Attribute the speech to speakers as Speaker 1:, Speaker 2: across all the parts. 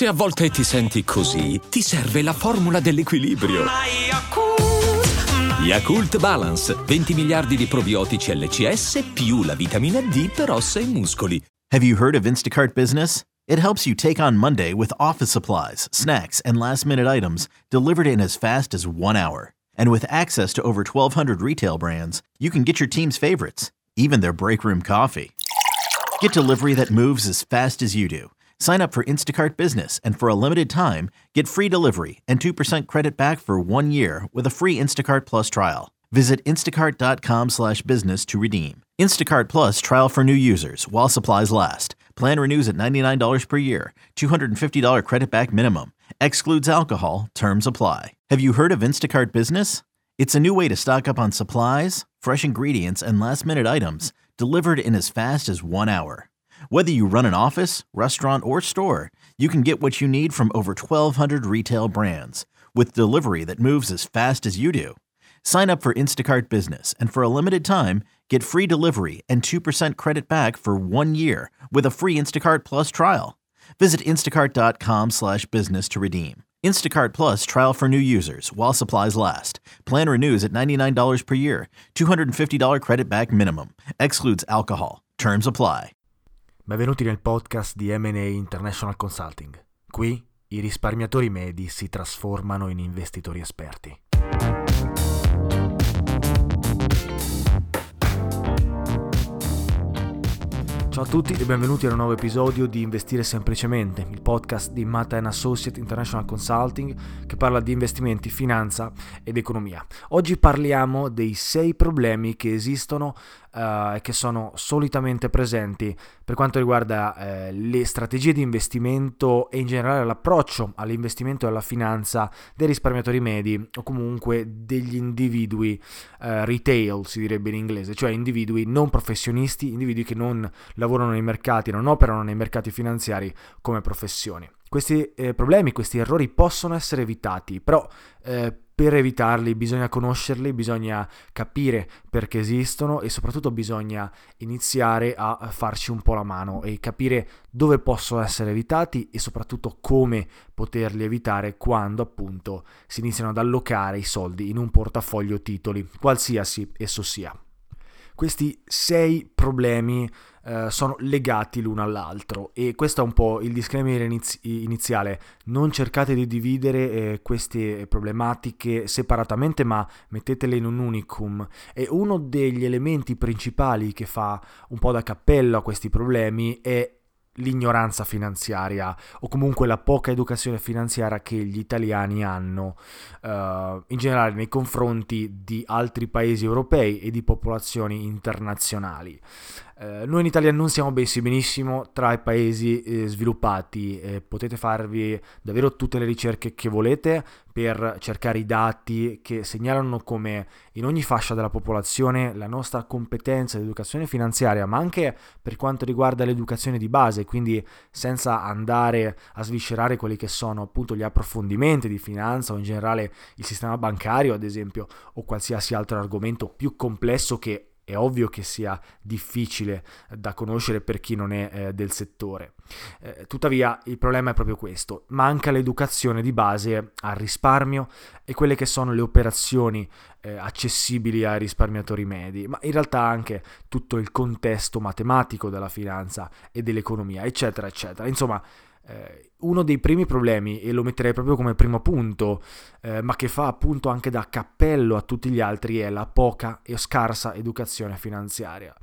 Speaker 1: Se a volte ti senti così, ti serve la formula dell'equilibrio. Yakult Balance, 20 miliardi di probiotici LCS più la vitamina D per ossa e muscoli.
Speaker 2: Have you heard of Instacart Business? It helps you take on Monday with office supplies, snacks, and last minute items delivered in as fast as one hour. And with access to over 1,200 retail brands, you can get your team's favorites, even their break room coffee. Get delivery that moves as fast as you do. Sign up for Instacart Business and for a limited time, get free delivery and 2% credit back for one year with a free Instacart Plus trial. Visit instacart.com slash business to redeem. Instacart Plus trial for new users while supplies last. Plan renews at $99 per year. $250 credit back minimum. Excludes alcohol. Terms apply. Have you heard of Instacart Business? It's a new way to stock up on supplies, fresh ingredients, and last minute items delivered in as fast as one hour. Whether you run an office, restaurant, or store, you can get what you need from over 1,200 retail brands with delivery that moves as fast as you do. Sign up for Instacart Business and for a limited time, get free delivery and 2% credit back for one year with a free Instacart Plus trial. Visit instacart.com slash business to redeem. Instacart Plus trial for new users while supplies last. Plan renews at $99 per year. $250 credit back minimum. Excludes alcohol. Terms apply.
Speaker 3: Benvenuti nel podcast di M&A International Consulting. Qui i risparmiatori medi si trasformano in investitori esperti. Ciao a tutti e benvenuti a un nuovo episodio di Investire Semplicemente, il podcast di Mata Associate International Consulting che parla di investimenti, finanza ed economia. Oggi parliamo dei sei problemi che esistono e uh, che sono solitamente presenti per quanto riguarda uh, le strategie di investimento e in generale l'approccio all'investimento e alla finanza dei risparmiatori medi o comunque degli individui uh, retail, si direbbe in inglese, cioè individui non professionisti, individui che non lavorano nei mercati, non operano nei mercati finanziari come professioni. Questi eh, problemi, questi errori possono essere evitati, però eh, per evitarli bisogna conoscerli, bisogna capire perché esistono e soprattutto bisogna iniziare a farci un po' la mano e capire dove possono essere evitati e soprattutto come poterli evitare quando appunto si iniziano ad allocare i soldi in un portafoglio titoli, qualsiasi esso sia. Questi sei problemi eh, sono legati l'uno all'altro e questo è un po' il disclaimer inizi- iniziale. Non cercate di dividere eh, queste problematiche separatamente, ma mettetele in un unicum. E uno degli elementi principali che fa un po' da cappello a questi problemi è l'ignoranza finanziaria o comunque la poca educazione finanziaria che gli italiani hanno uh, in generale nei confronti di altri paesi europei e di popolazioni internazionali. Uh, noi in Italia non siamo messi benissimo tra i paesi eh, sviluppati, eh, potete farvi davvero tutte le ricerche che volete per cercare i dati che segnalano come in ogni fascia della popolazione la nostra competenza di educazione finanziaria, ma anche per quanto riguarda l'educazione di base, quindi senza andare a sviscerare quelli che sono appunto gli approfondimenti di finanza o in generale il sistema bancario, ad esempio, o qualsiasi altro argomento più complesso che è ovvio che sia difficile da conoscere per chi non è eh, del settore. Eh, tuttavia il problema è proprio questo, manca l'educazione di base al risparmio e quelle che sono le operazioni eh, accessibili ai risparmiatori medi, ma in realtà anche tutto il contesto matematico della finanza e dell'economia, eccetera, eccetera. Insomma, eh, uno dei primi problemi, e lo metterei proprio come primo punto, eh, ma che fa appunto anche da cappello a tutti gli altri, è la poca e scarsa educazione finanziaria.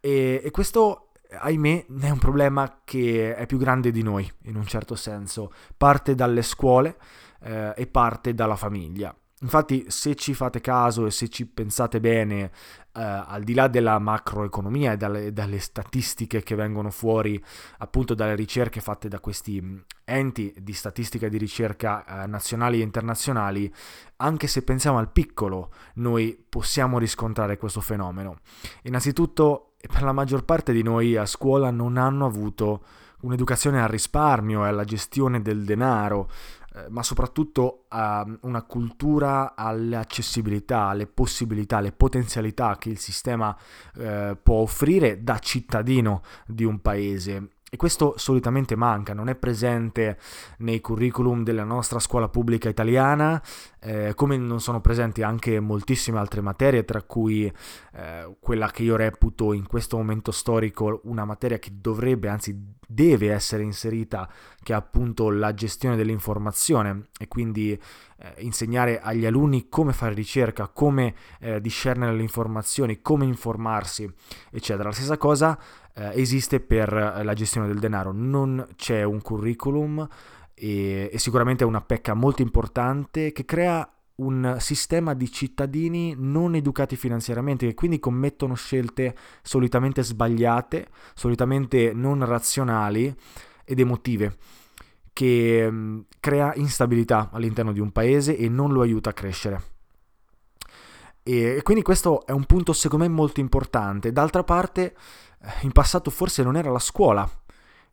Speaker 3: E, e questo ahimè, è un problema che è più grande di noi, in un certo senso. Parte dalle scuole eh, e parte dalla famiglia. Infatti, se ci fate caso e se ci pensate bene, eh, al di là della macroeconomia e dalle, dalle, statistiche che vengono fuori appunto dalle ricerche fatte da questi mm, enti di statistica e di ricerca eh, nazionali e internazionali, anche se pensiamo al piccolo, noi possiamo riscontrare questo fenomeno. Innanzitutto, per la maggior parte di noi a scuola non hanno avuto un'educazione al risparmio e alla gestione del denaro, eh, ma soprattutto a una cultura all'accessibilità, alle possibilità, alle potenzialità che il sistema eh, può offrire da cittadino di un paese. E questo solitamente manca, non è presente nei curriculum della nostra scuola pubblica italiana, eh, come non sono presenti anche moltissime altre materie, tra cui eh, quella che io reputo in questo momento storico una materia che dovrebbe, anzi deve essere inserita, che è appunto la gestione dell'informazione e quindi eh, insegnare agli alunni come fare ricerca, come eh, discernere le informazioni, come informarsi, eccetera. La stessa cosa eh, esiste per eh, la gestione del denaro, non c'è un curriculum e, e sicuramente è una pecca molto importante che crea un sistema di cittadini non educati finanziariamente che quindi commettono scelte solitamente sbagliate, solitamente non razionali ed emotive che mm, crea instabilità all'interno di un paese e non lo aiuta a crescere. E quindi questo è un punto secondo me molto importante. D'altra parte in passato forse non era la scuola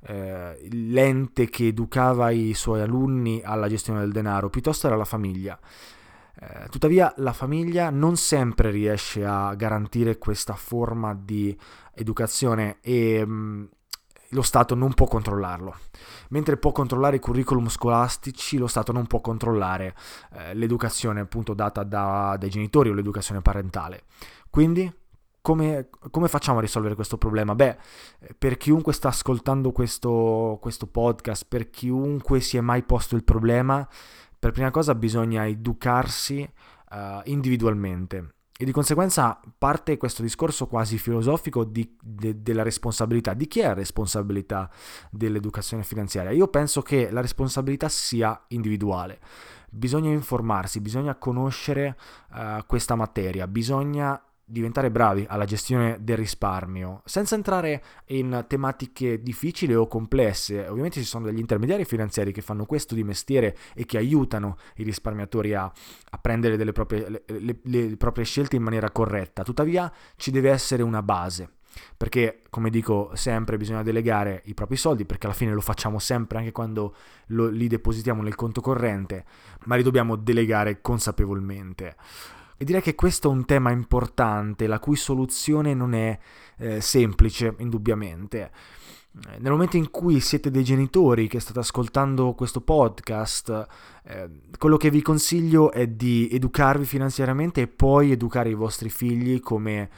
Speaker 3: eh, l'ente che educava i suoi alunni alla gestione del denaro, piuttosto era la famiglia. Eh, tuttavia la famiglia non sempre riesce a garantire questa forma di educazione e mh, mm, lo Stato non può controllarlo. Mentre può controllare i curriculum scolastici, lo Stato non può controllare eh, l'educazione appunto data da, dai genitori o l'educazione parentale. Quindi come, come, facciamo a risolvere questo problema? Beh, per chiunque sta ascoltando questo, questo, podcast, per chiunque si è mai posto il problema, per prima cosa bisogna educarsi uh, individualmente. E di conseguenza parte questo discorso quasi filosofico di, de, della responsabilità. Di chi è la responsabilità dell'educazione finanziaria? Io penso che la responsabilità sia individuale. Bisogna informarsi, bisogna conoscere uh, questa materia, bisogna diventare bravi alla gestione del risparmio, senza entrare in tematiche difficili o complesse. Ovviamente ci sono degli intermediari finanziari che fanno questo di mestiere e che aiutano i risparmiatori a, a prendere proprie, le, le, le proprie scelte in maniera corretta. Tuttavia ci deve essere una base. Perché, come dico sempre, bisogna delegare i propri soldi, perché alla fine lo facciamo sempre anche quando lo, li depositiamo nel conto corrente, ma li dobbiamo delegare consapevolmente. E direi che questo è un tema importante, la cui soluzione non è eh, semplice, indubbiamente. Eh, nel momento in cui siete dei genitori che state ascoltando questo podcast, eh, quello che vi consiglio è di educarvi finanziariamente e poi educare i vostri figli come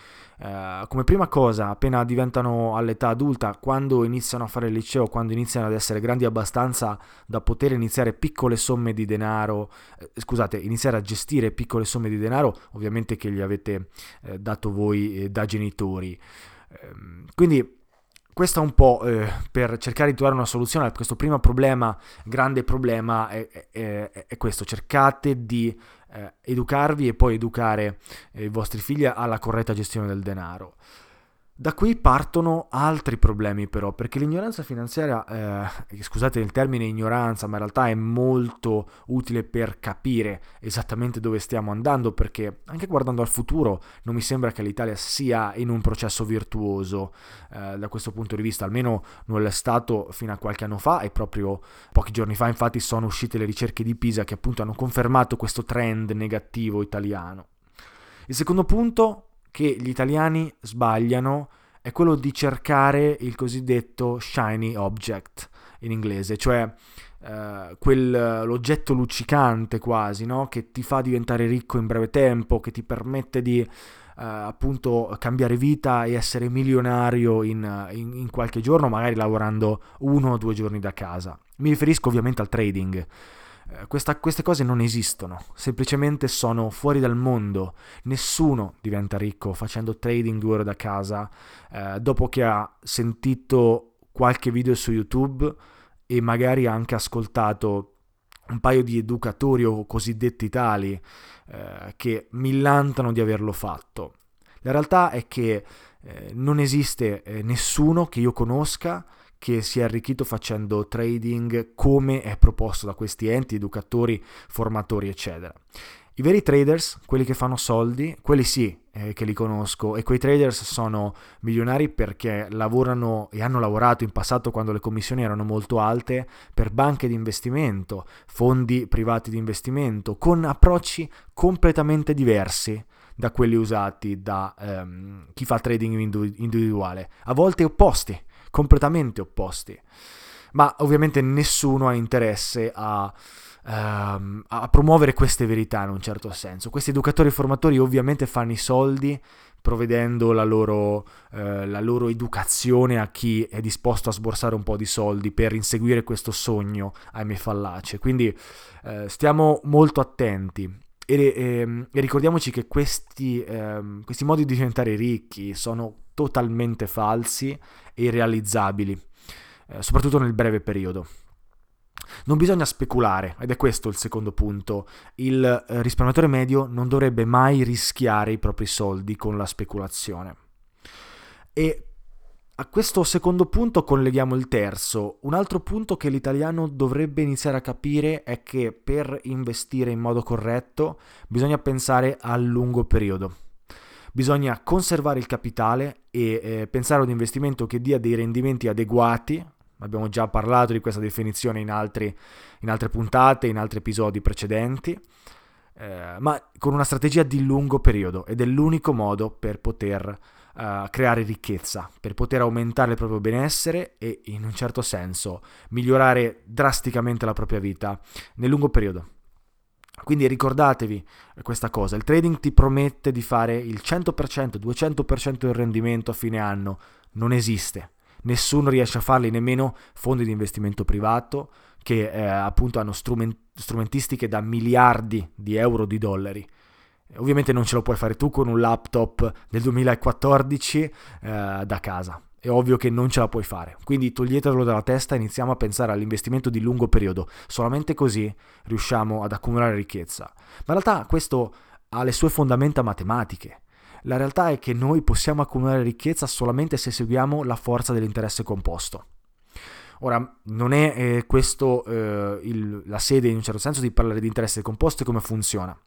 Speaker 3: Uh, come prima cosa, appena diventano all'età adulta, quando iniziano a fare il liceo, quando iniziano ad essere grandi abbastanza da poter iniziare piccole somme di denaro, eh, scusate, iniziare a gestire piccole somme di denaro, ovviamente che gli avete eh, dato voi eh, da genitori. Ehm, quindi questo è un po' eh, per cercare di trovare una soluzione a questo primo problema, grande problema, è, è, è questo, cercate di eh, educarvi e poi educare eh, i vostri figli alla corretta gestione del denaro. Da qui partono altri problemi però, perché l'ignoranza finanziaria, eh, scusate il termine ignoranza, ma in realtà è molto utile per capire esattamente dove stiamo andando, perché anche guardando al futuro non mi sembra che l'Italia sia in un processo virtuoso eh, da questo punto di vista, almeno non è stato fino a qualche anno fa e proprio pochi giorni fa infatti sono uscite le ricerche di Pisa che appunto hanno confermato questo trend negativo italiano. Il secondo punto che gli italiani sbagliano è quello di cercare il cosiddetto shiny object in inglese, cioè Uh, quell'oggetto luccicante quasi, no? che ti fa diventare ricco in breve tempo, che ti permette di uh, appunto cambiare vita e essere milionario in, in, in, qualche giorno, magari lavorando uno o due giorni da casa. Mi riferisco ovviamente al trading. Eh, questa, queste cose non esistono, semplicemente sono fuori dal mondo. Nessuno diventa ricco facendo trading due ore da casa eh, dopo che ha sentito qualche video su YouTube e magari anche ascoltato un paio di educatori o cosiddetti tali eh, che millantano di averlo fatto. La realtà è che eh, non esiste eh, nessuno che io conosca che si è arricchito facendo trading come è proposto da questi enti, educatori, formatori, eccetera. I veri traders, quelli che fanno soldi, quelli sì eh, che li conosco e quei traders sono milionari perché lavorano e hanno lavorato in passato quando le commissioni erano molto alte per banche di investimento, fondi privati di investimento, con approcci completamente diversi da quelli usati da ehm, chi fa trading individuale, a volte opposti completamente opposti. Ma ovviamente nessuno ha interesse a, ehm, a promuovere queste verità in un certo senso. Questi educatori e formatori ovviamente fanno i soldi provvedendo la loro, eh, la loro, educazione a chi è disposto a sborsare un po' di soldi per inseguire questo sogno, ahimè fallace. Quindi eh, stiamo molto attenti. E, e, ehm, e ricordiamoci che questi, eh, questi modi di diventare ricchi sono totalmente falsi e irrealizzabili, eh, soprattutto nel breve periodo. Non bisogna speculare, ed è questo il secondo punto. Il eh, risparmiatore medio non dovrebbe mai rischiare i propri soldi con la speculazione. E a questo secondo punto colleghiamo il terzo. Un altro punto che l'italiano dovrebbe iniziare a capire è che per investire in modo corretto bisogna pensare a lungo periodo. Bisogna conservare il capitale e eh, pensare ad un investimento che dia dei rendimenti adeguati abbiamo già parlato di questa definizione in, altri, in altre puntate, in altri episodi precedenti, eh, ma con una strategia di lungo periodo ed è l'unico modo per poter uh, creare ricchezza, per poter aumentare il proprio benessere e in un certo senso migliorare drasticamente la propria vita nel lungo periodo. Quindi ricordatevi questa cosa, il trading ti promette di fare il 100%, 200% del rendimento a fine anno, non esiste nessuno riesce a farli, nemmeno fondi di investimento privato che eh, appunto hanno strument- strumentistiche da miliardi di euro di dollari. Ovviamente non ce lo puoi fare tu con un laptop del 2014 eh, da casa. È ovvio che non ce la puoi fare. Quindi toglietelo dalla testa e iniziamo a pensare all'investimento di lungo periodo. Solamente così riusciamo ad accumulare ricchezza. Ma in realtà questo ha le sue fondamenta matematiche. La realtà è che noi possiamo accumulare ricchezza solamente se seguiamo la forza dell'interesse composto. Ora, non è eh, questo eh, la sede in un certo senso di parlare di interesse composto e come funziona.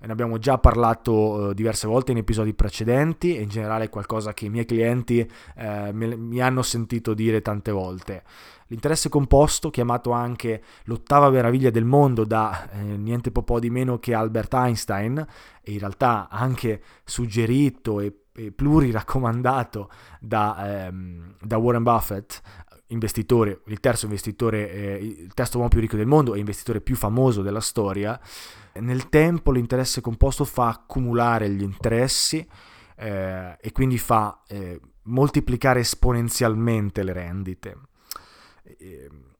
Speaker 3: Ne abbiamo già parlato eh, diverse volte in episodi precedenti e in generale è qualcosa che i miei clienti eh, mi, mi hanno sentito dire tante volte. L'interesse composto, chiamato anche l'ottava meraviglia del mondo da eh, niente po' di meno che Albert Einstein, e in realtà anche suggerito e, e pluriraccomandato da, ehm, da Warren Buffett, investitore, il terzo investitore, eh, il terzo uomo più ricco del mondo e investitore più famoso della storia, nel tempo l'interesse composto fa accumulare gli interessi eh, e quindi fa eh, moltiplicare esponenzialmente le rendite.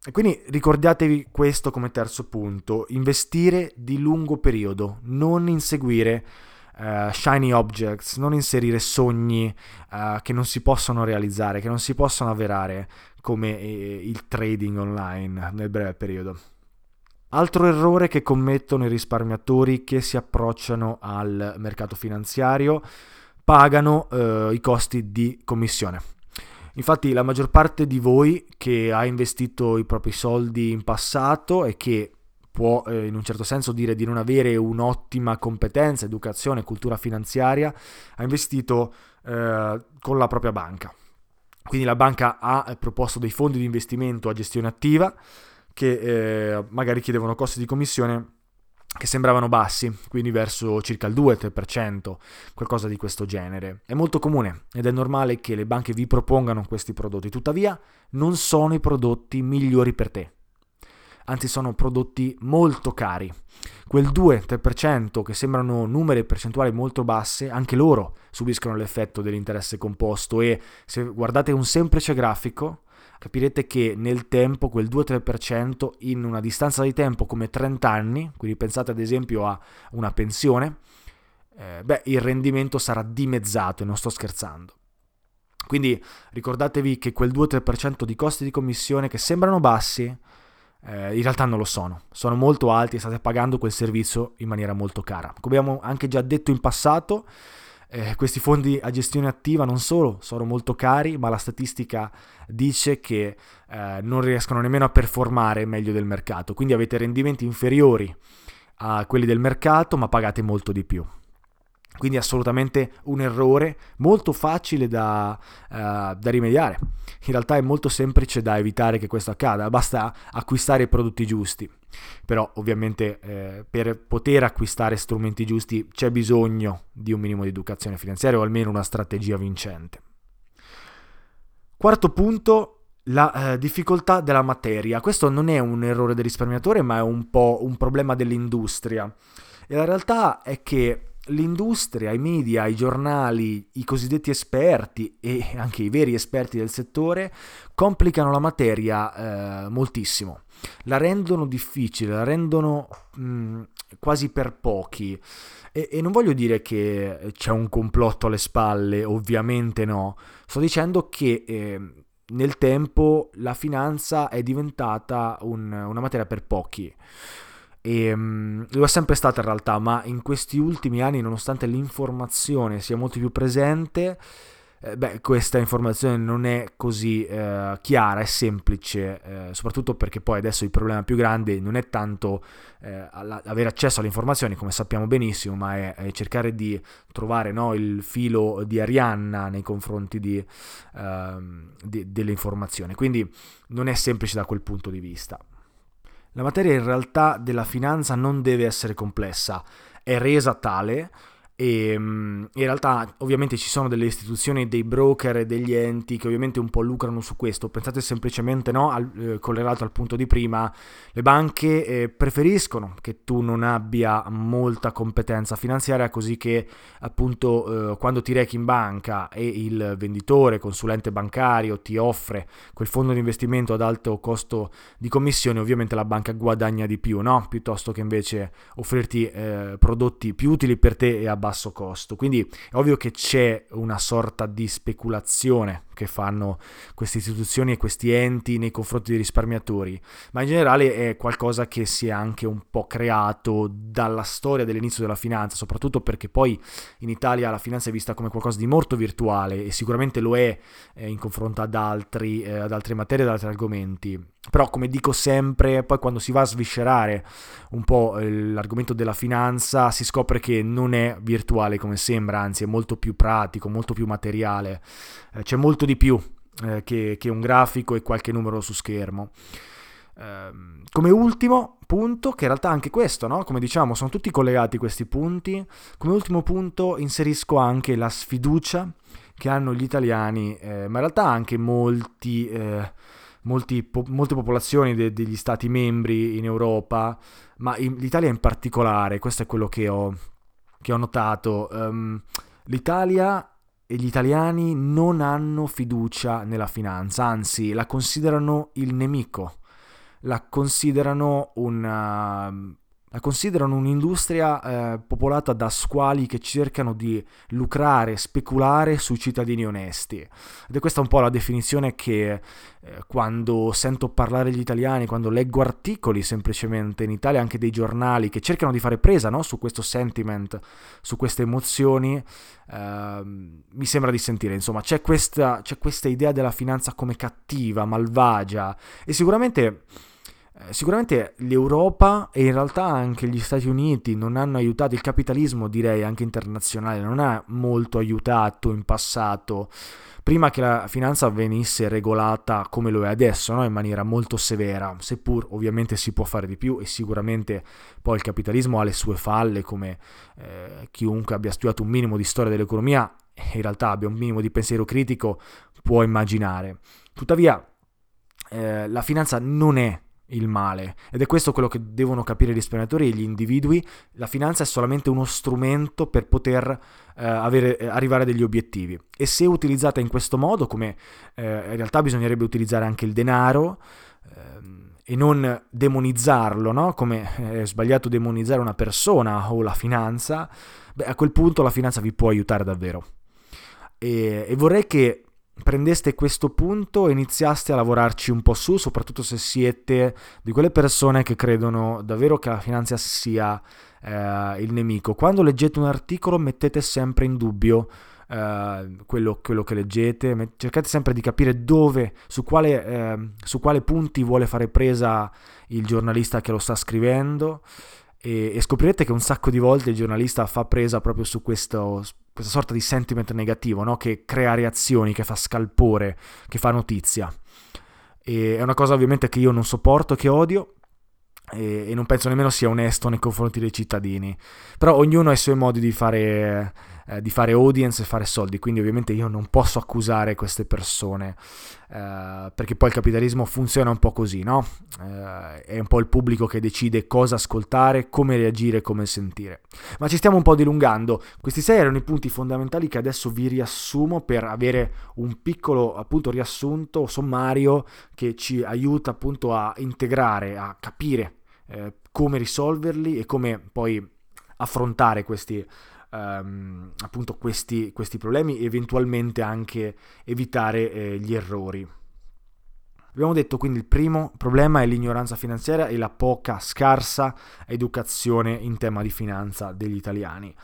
Speaker 3: E quindi ricordatevi questo come terzo punto, investire di lungo periodo, non inseguire uh, shiny objects, non inserire sogni uh, che non si possono realizzare, che non si possono avverare come eh, il trading online nel breve periodo. Altro errore che commettono i risparmiatori che si approcciano al mercato finanziario pagano uh, i costi di commissione. Infatti la maggior parte di voi che ha investito i propri soldi in passato e che può eh, in un certo senso dire di non avere un'ottima competenza, educazione, cultura finanziaria, ha investito eh, con la propria banca. Quindi la banca ha proposto dei fondi di investimento a gestione attiva che eh, magari chiedevano costi di commissione che sembravano bassi, quindi verso circa il 2-3%, qualcosa di questo genere. È molto comune ed è normale che le banche vi propongano questi prodotti, tuttavia non sono i prodotti migliori per te, anzi sono prodotti molto cari. Quel 2-3% che sembrano numeri percentuali molto basse, anche loro subiscono l'effetto dell'interesse composto e se guardate un semplice grafico, capirete che nel tempo quel 2-3% in una distanza di tempo come 30 anni, quindi pensate ad esempio a una pensione, eh, beh, il rendimento sarà dimezzato e non sto scherzando. Quindi ricordatevi che quel 2-3% di costi di commissione che sembrano bassi, eh, in realtà non lo sono, sono molto alti e state pagando quel servizio in maniera molto cara. Come abbiamo anche già detto in passato, eh, questi fondi a gestione attiva non solo sono molto cari, ma la statistica dice che eh, non riescono nemmeno a performare meglio del mercato, quindi avete rendimenti inferiori a quelli del mercato, ma pagate molto di più. Quindi assolutamente un errore molto facile da, uh, da, rimediare. In realtà è molto semplice da evitare che questo accada, basta acquistare i prodotti giusti. Però ovviamente eh, per poter acquistare strumenti giusti c'è bisogno di un minimo di educazione finanziaria o almeno una strategia vincente. Quarto punto, la eh, difficoltà della materia. Questo non è un errore del risparmiatore, ma è un po' un problema dell'industria. E la realtà è che l'industria, i media, i giornali, i cosiddetti esperti e anche i veri esperti del settore complicano la materia eh, moltissimo. La rendono difficile, la rendono mh, mm, quasi per pochi. E, e non voglio dire che c'è un complotto alle spalle, ovviamente no. Sto dicendo che eh, nel tempo la finanza è diventata un, una materia per pochi. E, um, lo è sempre stata in realtà, ma in questi ultimi anni, nonostante l'informazione sia molto più presente, eh, beh, questa informazione non è così eh, chiara e semplice, eh, soprattutto perché poi adesso il problema più grande non è tanto eh, avere accesso alle informazioni, come sappiamo benissimo, ma è, è cercare di trovare no, il filo di Arianna nei confronti di, ehm, di, delle informazioni. Quindi non è semplice da quel punto di vista. La materia in realtà della finanza non deve essere complessa, è resa tale e mm, in realtà ovviamente ci sono delle istituzioni, dei broker e degli enti che ovviamente un po' lucrano su questo. Pensate semplicemente, no, al, eh, collegato al punto di prima, le banche eh, preferiscono che tu non abbia molta competenza finanziaria così che appunto eh, quando ti rechi in banca e il venditore, consulente bancario ti offre quel fondo di investimento ad alto costo di commissione, ovviamente la banca guadagna di più, no? Piuttosto che invece offrirti eh, prodotti più utili per te e a basso costo. Quindi è ovvio che c'è una sorta di speculazione che fanno queste istituzioni e questi enti nei confronti dei risparmiatori, ma in generale è qualcosa che si è anche un po' creato dalla storia dell'inizio della finanza, soprattutto perché poi in Italia la finanza è vista come qualcosa di molto virtuale e sicuramente lo è eh, in confronto ad, altri, eh, ad altre materie, ad altri argomenti. Però come dico sempre, poi quando si va a sviscerare un po' eh, l'argomento della finanza si scopre che non è virtuale come sembra, anzi è molto più pratico, molto più materiale, eh, c'è molto di più eh, che, che, un grafico e qualche numero su schermo. Eh, come ultimo punto, che in realtà anche questo, no? come diciamo, sono tutti collegati questi punti, come ultimo punto inserisco anche la sfiducia che hanno gli italiani, eh, ma in realtà anche molti, eh, molti po- molte popolazioni de- degli stati membri in Europa, ma in- l'Italia in particolare, questo è quello che ho, che ho notato. Um, L'Italia gli italiani non hanno fiducia nella finanza, anzi la considerano il nemico, la considerano una, la considerano un'industria eh, popolata da squali che cercano di lucrare, speculare sui cittadini onesti. Ed è questa un po' la definizione che eh, quando sento parlare gli italiani, quando leggo articoli semplicemente in Italia, anche dei giornali che cercano di fare presa no? su questo sentiment, su queste emozioni, eh, mi sembra di sentire, insomma, c'è questa, c'è questa idea della finanza come cattiva, malvagia e sicuramente sicuramente l'Europa e in realtà anche gli Stati Uniti non hanno aiutato, il capitalismo direi anche internazionale non ha molto aiutato in passato, prima che la finanza venisse regolata come lo è adesso, no? in maniera molto severa, seppur ovviamente si può fare di più e sicuramente poi il capitalismo ha le sue falle come eh, chiunque abbia studiato un minimo di storia dell'economia e in realtà abbia un minimo di pensiero critico può immaginare. Tuttavia eh, la finanza non è il male. Ed è questo quello che devono capire gli risparmiatori e gli individui. La finanza è solamente uno strumento per poter eh, avere, eh, arrivare a degli obiettivi. E se utilizzata in questo modo, come eh, in realtà bisognerebbe utilizzare anche il denaro, ehm, e non demonizzarlo, no? come è sbagliato demonizzare una persona o la finanza, beh, a quel punto la finanza vi può aiutare davvero. E, e vorrei che prendeste questo punto e iniziaste a lavorarci un po' su, soprattutto se siete di quelle persone che credono davvero che la finanza sia eh, il nemico. Quando leggete un articolo mettete sempre in dubbio eh, quello, quello, che leggete, cercate sempre di capire dove, su quale, eh, su quale punti vuole fare presa il giornalista che lo sta scrivendo e, e, scoprirete che un sacco di volte il giornalista fa presa proprio su questo, questa sorta di sentiment negativo, no? che crea reazioni, che fa scalpore, che fa notizia. E è una cosa ovviamente che io non sopporto, che odio, e, non penso nemmeno sia onesto nei confronti dei cittadini. Però ognuno ha i suoi modi di fare, eh, di fare audience e fare soldi, quindi ovviamente io non posso accusare queste persone eh, perché poi il capitalismo funziona un po' così, no? Eh, è un po' il pubblico che decide cosa ascoltare, come reagire, come sentire. Ma ci stiamo un po' dilungando. Questi sei erano i punti fondamentali che adesso vi riassumo per avere un piccolo appunto riassunto sommario che ci aiuta appunto a integrare, a capire eh, come risolverli e come poi affrontare questi, ehm, appunto questi, questi problemi e eventualmente anche evitare eh, gli errori. Abbiamo detto quindi il primo problema è l'ignoranza finanziaria e la poca, scarsa educazione in tema di finanza degli italiani.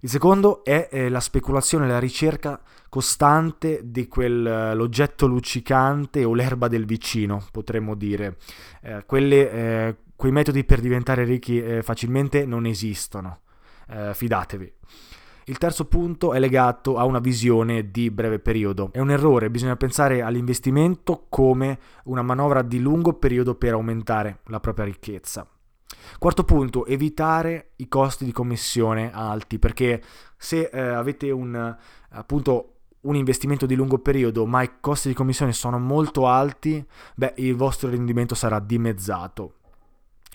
Speaker 3: Il secondo è eh, la speculazione, la ricerca costante di quell'oggetto luccicante o l'erba del vicino, potremmo dire. Eh, quelle, eh, quei metodi per diventare ricchi eh, facilmente non esistono eh, fidatevi. Il terzo punto è legato a una visione di breve periodo. È un errore, bisogna pensare all'investimento come una manovra di lungo periodo per aumentare la propria ricchezza. Quarto punto, evitare i costi di commissione alti, perché se eh, avete un, appunto, un investimento di lungo periodo, ma i costi di commissione sono molto alti, beh, il vostro rendimento sarà dimezzato.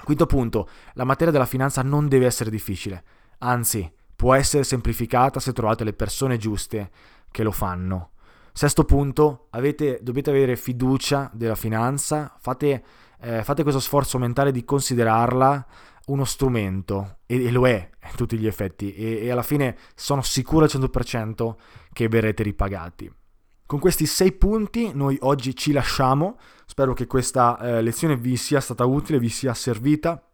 Speaker 3: Quinto punto, la materia della finanza non deve essere difficile anzi può essere semplificata se trovate le persone giuste che lo fanno. Sesto punto, avete, dovete avere fiducia della finanza, fate, eh, fate, questo sforzo mentale di considerarla uno strumento, e, e lo è a tutti gli effetti, e, e alla fine sono sicuro al 100% che verrete ripagati. Con questi sei punti noi oggi ci lasciamo, spero che questa eh, lezione vi sia stata utile, vi sia servita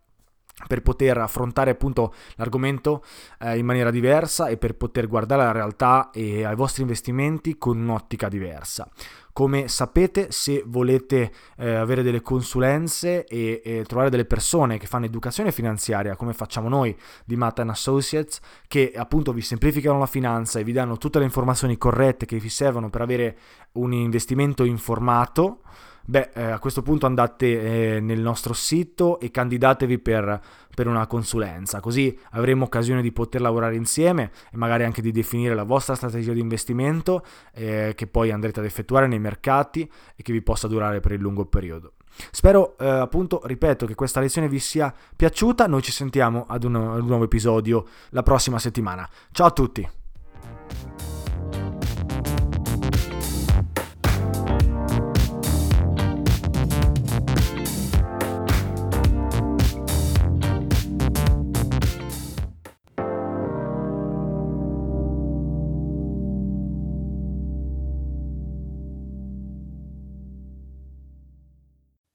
Speaker 3: per poter affrontare appunto l'argomento eh, in maniera diversa e per poter guardare alla realtà e ai vostri investimenti con un'ottica diversa. Come sapete, se volete eh, avere delle consulenze e, e, trovare delle persone che fanno educazione finanziaria, come facciamo noi di Matta Associates, che appunto vi semplificano la finanza e vi danno tutte le informazioni corrette che vi servono per avere un investimento informato, Beh, eh, a questo punto andate eh, nel nostro sito e candidatevi per, per, una consulenza, così avremo occasione di poter lavorare insieme e magari anche di definire la vostra strategia di investimento eh, che poi andrete ad effettuare nei mercati e che vi possa durare per il lungo periodo. Spero eh, appunto, ripeto, che questa lezione vi sia piaciuta, noi ci sentiamo ad un, ad un nuovo episodio la prossima settimana. Ciao a tutti!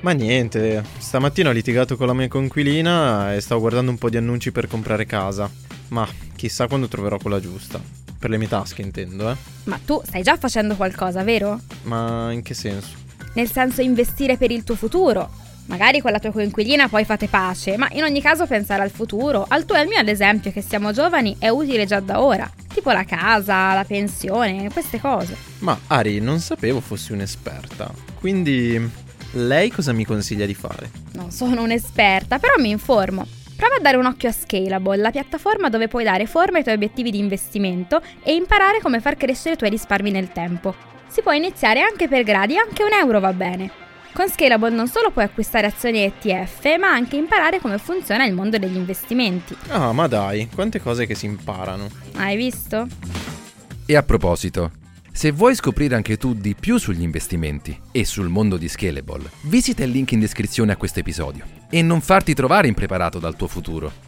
Speaker 4: Ma niente, stamattina ho litigato con la mia conquilina e stavo guardando un po' di annunci per comprare casa. Ma chissà quando troverò quella giusta. Per le mie tasche intendo, eh.
Speaker 5: Ma tu stai già facendo qualcosa, vero?
Speaker 4: Ma in che senso?
Speaker 5: Nel senso investire per il tuo futuro. Magari con la tua coinquilina poi fate pace, ma in ogni caso pensare al futuro, al tuo e al mio ad esempio, che siamo giovani, è utile già da ora. Tipo la casa, la pensione, queste cose.
Speaker 4: Ma Ari, non sapevo fossi un'esperta. Quindi Lei cosa mi consiglia di fare?
Speaker 5: Non sono un'esperta, però mi informo. Prova a dare un occhio a Scalable, la piattaforma dove puoi dare forma ai tuoi obiettivi di investimento e imparare come far crescere i tuoi risparmi nel tempo. Si può iniziare anche per gradi, anche un euro va bene. Con Scalable non solo puoi acquistare azioni ETF, ma anche imparare come funziona il mondo degli investimenti.
Speaker 4: Ah, ma dai, quante cose che si imparano.
Speaker 5: Hai visto?
Speaker 6: E a proposito, se vuoi scoprire anche tu di più sugli investimenti e sul mondo di Scalable, visita il link in descrizione a questo episodio e non farti trovare impreparato dal tuo futuro.